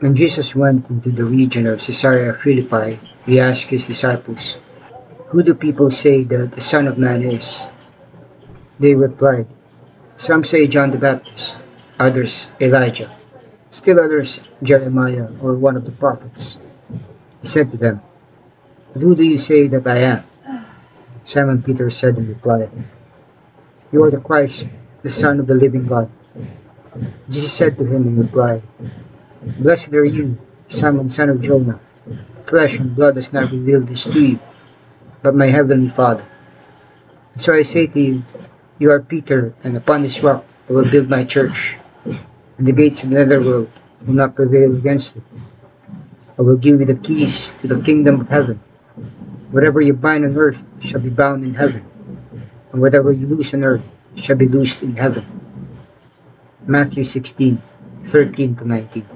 When Jesus went into the region of Caesarea Philippi, he asked his disciples, Who do people say that the Son of Man is? They replied, Some say John the Baptist, others Elijah, still others Jeremiah or one of the prophets. He said to them, But who do you say that I am? Simon Peter said in reply, You are the Christ, the Son of the living God. Jesus said to him in reply, Blessed are you, Simon son of Jonah. Flesh and blood has not revealed this to you, but my heavenly Father. So I say to you, you are Peter, and upon this rock I will build my church, and the gates of the netherworld will not prevail against it. I will give you the keys to the kingdom of heaven. Whatever you bind on earth shall be bound in heaven, and whatever you loose on earth shall be loosed in heaven. Matthew 16, 13 to 19.